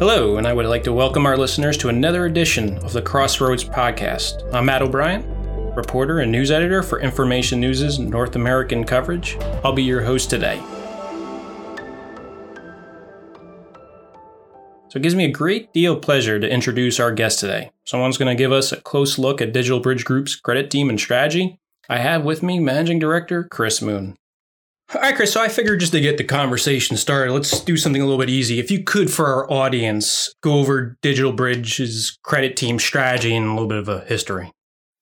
Hello, and I would like to welcome our listeners to another edition of the Crossroads Podcast. I'm Matt O'Brien, reporter and news editor for Information News' North American coverage. I'll be your host today. So it gives me a great deal of pleasure to introduce our guest today. Someone's going to give us a close look at DigitalBridge Group's credit team and strategy. I have with me Managing Director Chris Moon. All right, Chris. So I figured just to get the conversation started, let's do something a little bit easy. If you could, for our audience, go over DigitalBridge's credit team strategy and a little bit of a history.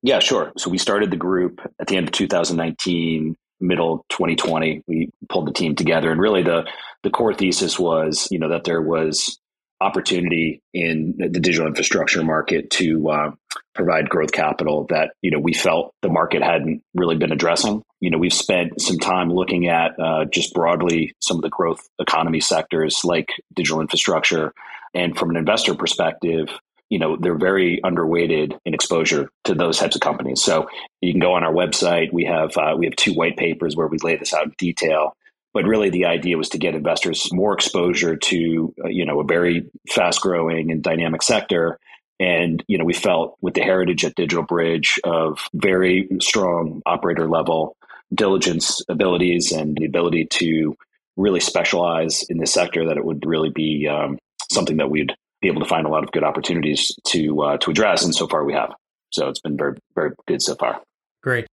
Yeah, sure. So we started the group at the end of 2019, middle 2020. We pulled the team together, and really the the core thesis was, you know, that there was opportunity in the digital infrastructure market to uh, provide growth capital that you know we felt the market hadn't really been addressing. You know, we've spent some time looking at uh, just broadly some of the growth economy sectors like digital infrastructure, and from an investor perspective, you know they're very underweighted in exposure to those types of companies. So you can go on our website. We have uh, we have two white papers where we lay this out in detail but really the idea was to get investors more exposure to uh, you know a very fast growing and dynamic sector. And you know we felt with the heritage at DigitalBridge of very strong operator level diligence abilities and the ability to really specialize in this sector that it would really be um, something that we'd be able to find a lot of good opportunities to uh, to address. And so far we have. So it's been very very good so far. Great.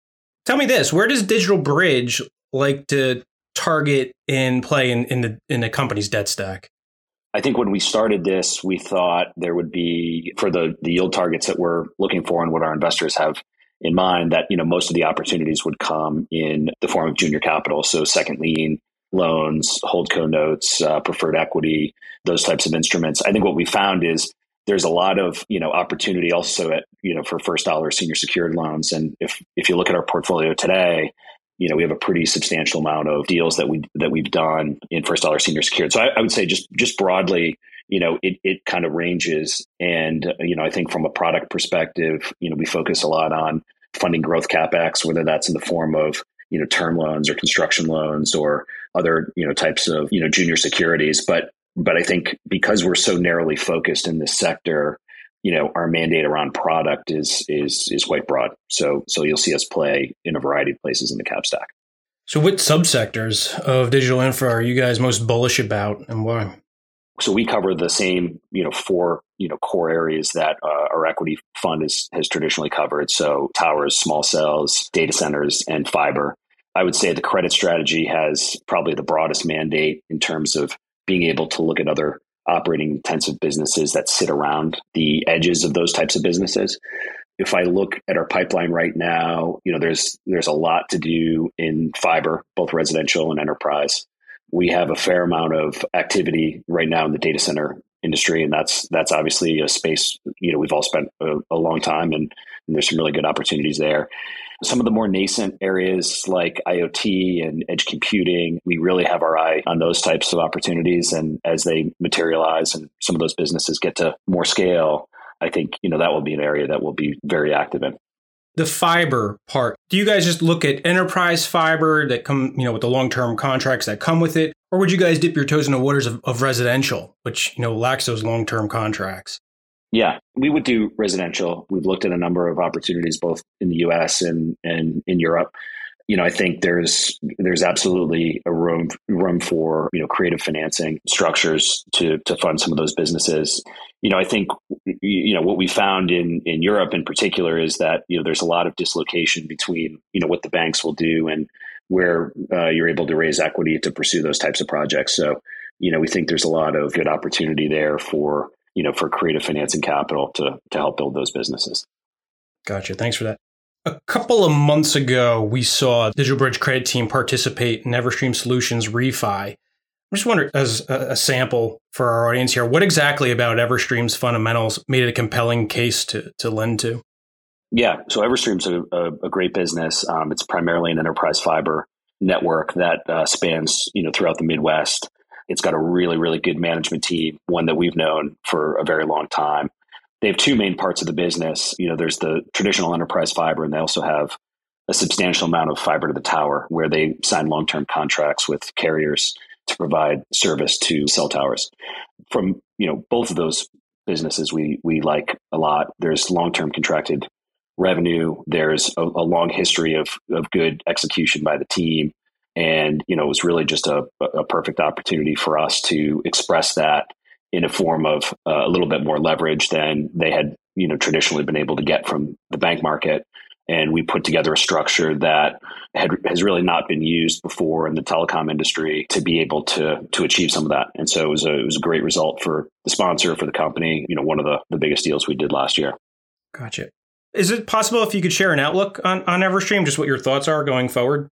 Tell me this. Where does DigitalBridge like to target and play in, in the in the company's debt stack? I think when we started this, we thought there would be for the the yield targets that we're looking for and what our investors have in mind that you know most of the opportunities would come in the form of junior capital, so second lien loans, holdco notes, uh, preferred equity, those types of instruments. I think what we found is there's a lot of you know opportunity also at you know for first dollar senior secured loans, and if if you look at our portfolio today, you know, we have a pretty substantial amount of deals that we that we've done in first dollar senior secured. So I, I would say just just broadly, you know, it it kind of ranges, and uh, you know, I think from a product perspective, you know, we focus a lot on funding growth capex, whether that's in the form of you know term loans or construction loans or other you know types of you know junior securities, but but I think because we're so narrowly focused in this sector, you know our mandate around product is is is quite broad. So so you'll see us play in a variety of places in the cap stack. So what subsectors of digital infra are you guys most bullish about and why? So we cover the same, you know, four, you know, core areas that uh, our equity fund is, has traditionally covered. So towers, small cells, data centers, and fiber. I would say the credit strategy has probably the broadest mandate in terms of being able to look at other operating intensive businesses that sit around the edges of those types of businesses. If I look at our pipeline right now, you know, there's there's a lot to do in fiber, both residential and enterprise. We have a fair amount of activity right now in the data center industry, and that's that's obviously a space you know we've all spent a, a long time, and, and there's some really good opportunities there. Some of the more nascent areas like IoT and edge computing, we really have our eye on those types of opportunities. And as they materialize and some of those businesses get to more scale, I think, you know, that will be an area that we'll be very active in. The fiber part, do you guys just look at enterprise fiber that come, you know, with the long-term contracts that come with it? Or would you guys dip your toes in the waters of, of residential, which, you know, lacks those long-term contracts? Yeah, we would do residential. We've looked at a number of opportunities both in the US and, and in Europe. You know, I think there's there's absolutely a room room for, you know, creative financing structures to to fund some of those businesses. You know, I think you know what we found in in Europe in particular is that, you know, there's a lot of dislocation between, you know, what the banks will do and where uh, you're able to raise equity to pursue those types of projects. So, you know, we think there's a lot of good opportunity there for you know, for creative financing capital to to help build those businesses. Gotcha. Thanks for that. A couple of months ago, we saw DigitalBridge Credit Team participate in Everstream Solutions refi. I'm just wondering, as a, a sample for our audience here, what exactly about Everstream's fundamentals made it a compelling case to to lend to? Yeah, so Everstream's a, a, a great business. Um, it's primarily an enterprise fiber network that uh, spans you know throughout the Midwest. It's got a really, really good management team, one that we've known for a very long time. They have two main parts of the business. You know, there's the traditional enterprise fiber, and they also have a substantial amount of fiber to the tower where they sign long term contracts with carriers to provide service to cell towers. from you know both of those businesses we we like a lot. There's long term contracted revenue. There's a, a, long history of of good execution by the team, and you know it was really just a, a perfect opportunity for us to express that in a form of uh, a little bit more leverage than they had you know traditionally been able to get from the bank market and we put together a structure that had, has really not been used before in the telecom industry to be able to to achieve some of that. And so it was a it was a great result for the sponsor for the company. You know, one of the the biggest deals we did last year. Gotcha. Is it possible if you could share an outlook on on Everstream, just what your thoughts are going forward?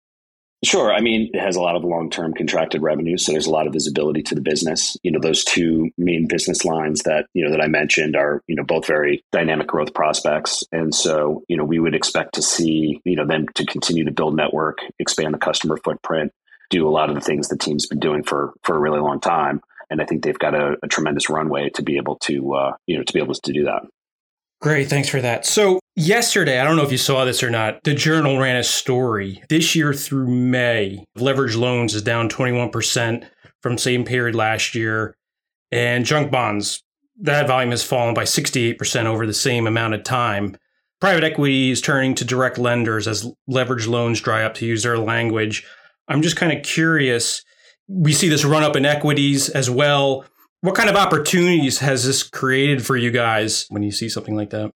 Sure. I mean, it has a lot of long term contracted revenue. So there's a lot of visibility to the business. You know, those two main business lines that, you know, that I mentioned are, you know, both very dynamic growth prospects. And so, you know, we would expect to see, you know, them to continue to build network, expand the customer footprint, do a lot of the things the team's been doing for, for a really long time. And I think they've got a, a tremendous runway to be able to, uh, you know, to be able to do that. Great. Thanks for that. So, yesterday, I don't know if you saw this or not, the journal ran a story. This year through May, leverage loans is down 21% from same period last year. And junk bonds, that volume has fallen by 68% over the same amount of time. Private equity is turning to direct lenders as leverage loans dry up, to use their language. I'm just kind of curious. We see this run up in equities as well. What kind of opportunities has this created for you guys when you see something like that?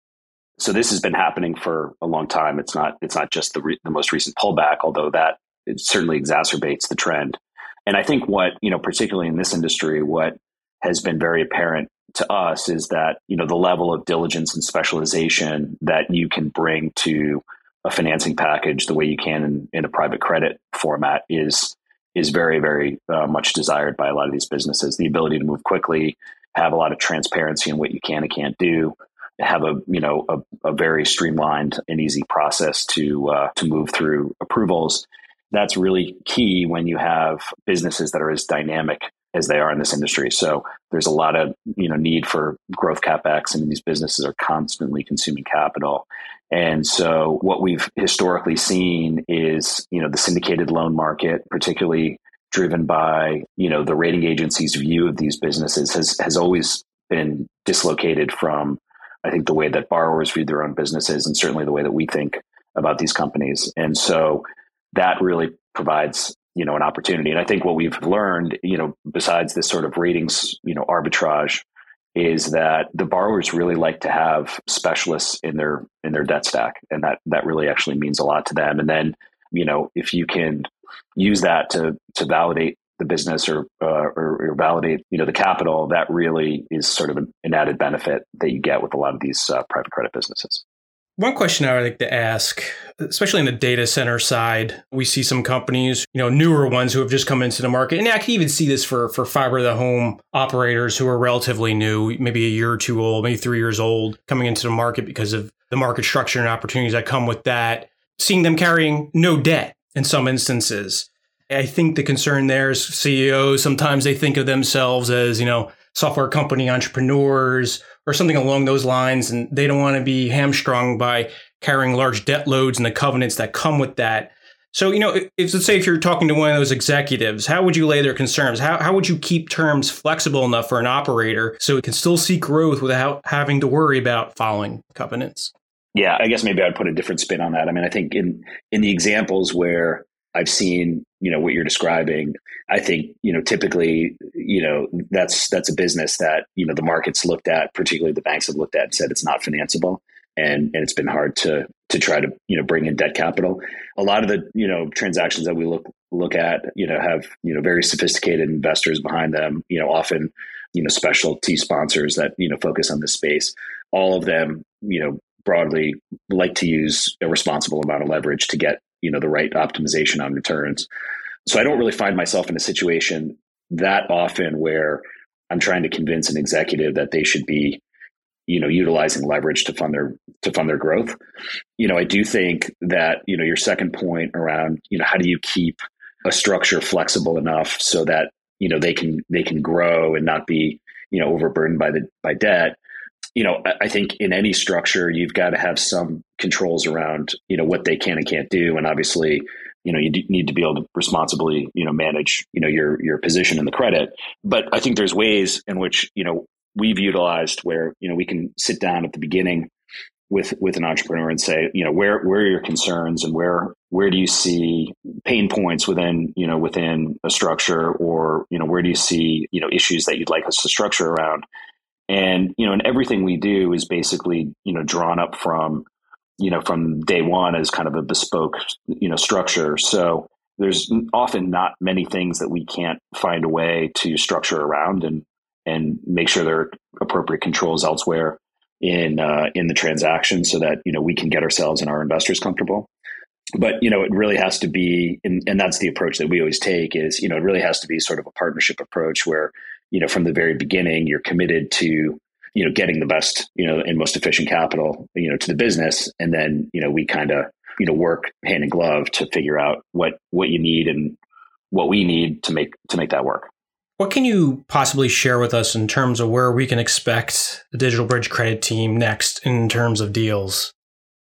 So this has been happening for a long time. It's not it's not just the re- the most recent pullback, although that it certainly exacerbates the trend. And I think what you know, particularly in this industry, what has been very apparent to us is that you know the level of diligence and specialization that you can bring to a financing package the way you can in, in a private credit format is is very, very uh, much desired by a lot of these businesses. The ability to move quickly, have a lot of transparency in what you can and can't do, have a you know a, a very streamlined and easy process to uh, to move through approvals. That's really key when you have businesses that are as dynamic as they are in this industry. So there's a lot of you know need for growth capex, I mean, these businesses are constantly consuming capital. And so what we've historically seen is, you know, the syndicated loan market, particularly driven by, you know, the rating agency's view of these businesses has has always been dislocated from I think the way that borrowers view their own businesses and certainly the way that we think about these companies. And so that really provides you know an opportunity. And i think what we've learned you know besides this sort of ratings you know arbitrage is that the borrowers really like to have specialists in their in their debt stack. And that that really actually means a lot to them. And then you know if you can use that to to validate the business or, uh, or, or validate you know the capital that really is sort of an added benefit that you get with a lot of these uh, private credit businesses one question I would like to ask, especially in the data center side, we see some companies, you know, newer ones who have just come into the market. And I can even see this for, for fiber to the home operators who are relatively new, maybe a year or two old, maybe three years old, coming into the market because of the market structure and opportunities that come with that, seeing them carrying no debt in some instances. I think the concern there is CEOs, sometimes they think of themselves as, you know, software company entrepreneurs or something along those lines. And they don't want to be hamstrung by carrying large debt loads and the covenants that come with that. So, you know, if, let's say if you're talking to one of those executives, how would you lay their concerns? How, how would you keep terms flexible enough for an operator so it can still see growth without having to worry about following covenants? Yeah, I guess maybe I'd put a different spin on that. I mean, I think in in the examples where I've seen, you know, what you're describing, I think, you know, typically, you know, that's that's a business that, you know, the market's looked at, particularly the banks have looked at and said it's not financeable. And and it's been hard to to try to, you know, bring in debt capital. A lot of the, you know, transactions that we look look at, you know, have, you know, very sophisticated investors behind them, you know, often, you know, specialty sponsors that, you know, focus on this space. All of them, you know, broadly like to use a responsible amount of leverage to get you know the right optimization on returns so I don't really find myself in a situation that often where I'm trying to convince an executive that they should be, you know, utilizing leverage to fund their to fund their growth. You know, I do think that, you know, your second point around, you know, how do you keep a structure flexible enough so that, you know, they can they can grow and not be, you know, overburdened by the by debt. You know, I think in any structure you've got to have some controls around, you know, what they can and can't do. And obviously, you know you need to be able to responsibly you know manage you know your your position in the credit but i think there's ways in which you know we've utilized where you know we can sit down at the beginning with with an entrepreneur and say you know where where are your concerns and where where do you see pain points within you know within a structure or you know where do you see you know issues that you'd like us to structure around and you know and everything we do is basically you know drawn up from you know from day one as kind of a bespoke you know structure. So there's often not many things that we can't find a way to structure around and and make sure there are appropriate controls elsewhere in uh, in the transaction so that you know we can get ourselves and our investors comfortable. But you know it really has to be and, and that's the approach that we always take is you know it really has to be sort of a partnership approach where you know from the very beginning you're committed to you know getting the best you know and most efficient capital you know to the business. And then you know we kind of you know work hand in glove to figure out what what you need and what we need to make to make that work. What can you possibly share with us in terms of where we can expect the DigitalBridge credit team next in terms of deals?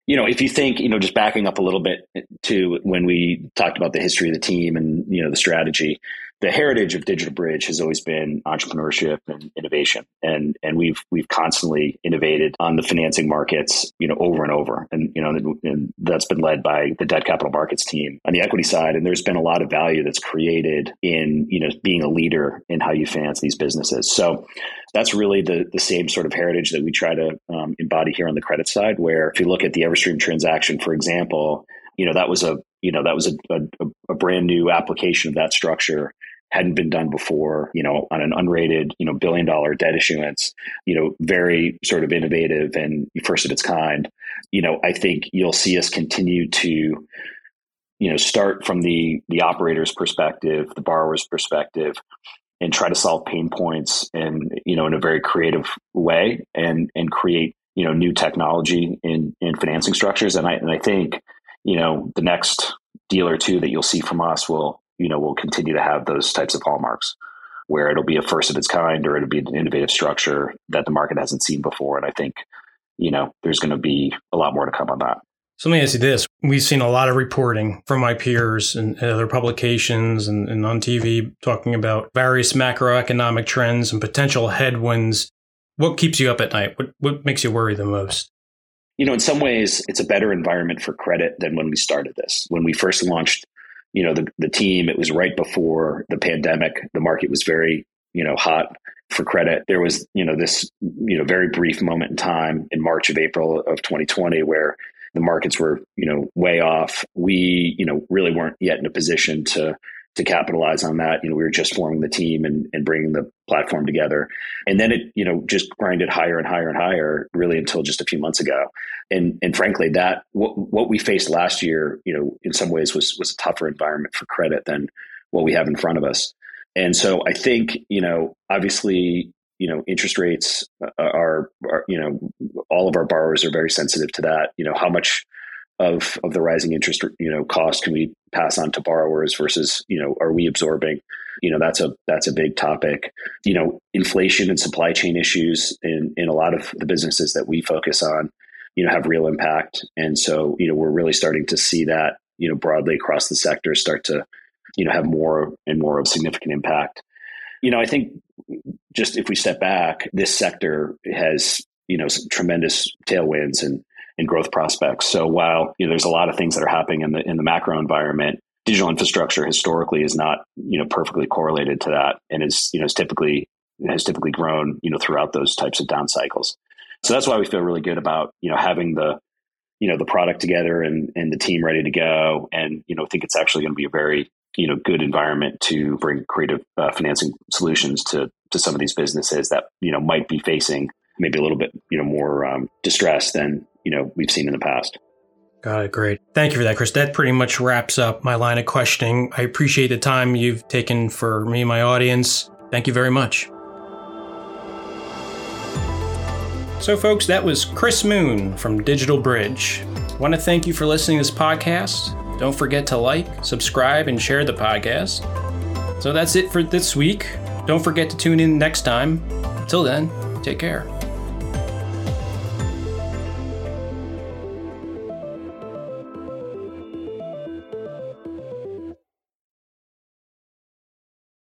You know, if you think, you know, just backing up a little bit to when we talked about the history of the team and, you know, the strategy, the heritage of DigitalBridge has always been entrepreneurship and innovation, and and we've we've constantly innovated on the financing markets, you know, over and over, and you know, and that's been led by the debt capital markets team on the equity side, and there's been a lot of value that's created in you know being a leader in how you finance these businesses. So that's really the the same sort of heritage that we try to um, embody here on the credit side. Where if you look at the Everstream transaction, for example, you know that was a you know that was a, a, a brand new application of that structure hadn't been done before, you know, on an unrated, you know, billion dollar debt issuance, you know, very sort of innovative and first of its kind. You know, I think you'll see us continue to, you know, start from the the operator's perspective, the borrower's perspective, and try to solve pain points and you know in a very creative way and and create you know new technology in in financing structures and I and I think you know the next deal or two that you'll see from us will you know, will continue to have those types of hallmarks where it'll be a first of its kind or it'll be an innovative structure that the market hasn't seen before. And I think, you know, there's going to be a lot more to come on that. So let me ask you this. We've seen a lot of reporting from my peers and other publications and, and on TV talking about various macroeconomic trends and potential headwinds. What keeps you up at night? What, what makes you worry the most? You know, in some ways, it's a better environment for credit than when we started this. When we first launched you know the the team. It was right before the pandemic. The market was very you know hot for credit. There was you know this you know very brief moment in time in March of April of 2020 where the markets were you know way off. We you know really weren't yet in a position to to capitalize on that. You know, we were just forming the team and, and bringing the platform together. And then it, you know, just grinded higher and higher and higher really until just a few months ago. And, and frankly, that what, what we faced last year, you know, in some ways was, was a tougher environment for credit than what we have in front of us. And so I think, you know, obviously, you know, interest rates uh, are, are, you know, all of our borrowers are very sensitive to that. You know, how much of of the rising interest you know cost can we pass on to borrowers versus you know are we absorbing? You know that's a that's a big topic. You know inflation and supply chain issues in in a lot of the businesses that we focus on you know have real impact. And so you know we're really starting to see that you know broadly across the sector start to you know have more and more of significant impact. You know i think just if we step back this sector has you know tremendous tailwinds and and growth prospects. So while you know, there's a lot of things that are happening in the in the macro environment, digital infrastructure historically is not you know perfectly correlated to that, and is you know is typically has typically grown you know throughout those types of down cycles. So that's why we feel really good about you know having the you know the product together and and the team ready to go, and you know think it's actually going to be a very you know good environment to bring creative uh, financing solutions to to some of these businesses that you know might be facing maybe a little bit you know more um, distress than you know we've seen in the past. Got it. Great. Thank you for that, Chris. That pretty much wraps up my line of questioning. I appreciate the time you've taken for me and my audience. Thank you very much. So, folks, that was Chris Moon from DigitalBridge. I want to thank you for listening to this podcast. Don't forget to like, subscribe, and share the podcast. So that's it for this week. Don't forget to tune in next time. Until then, take care.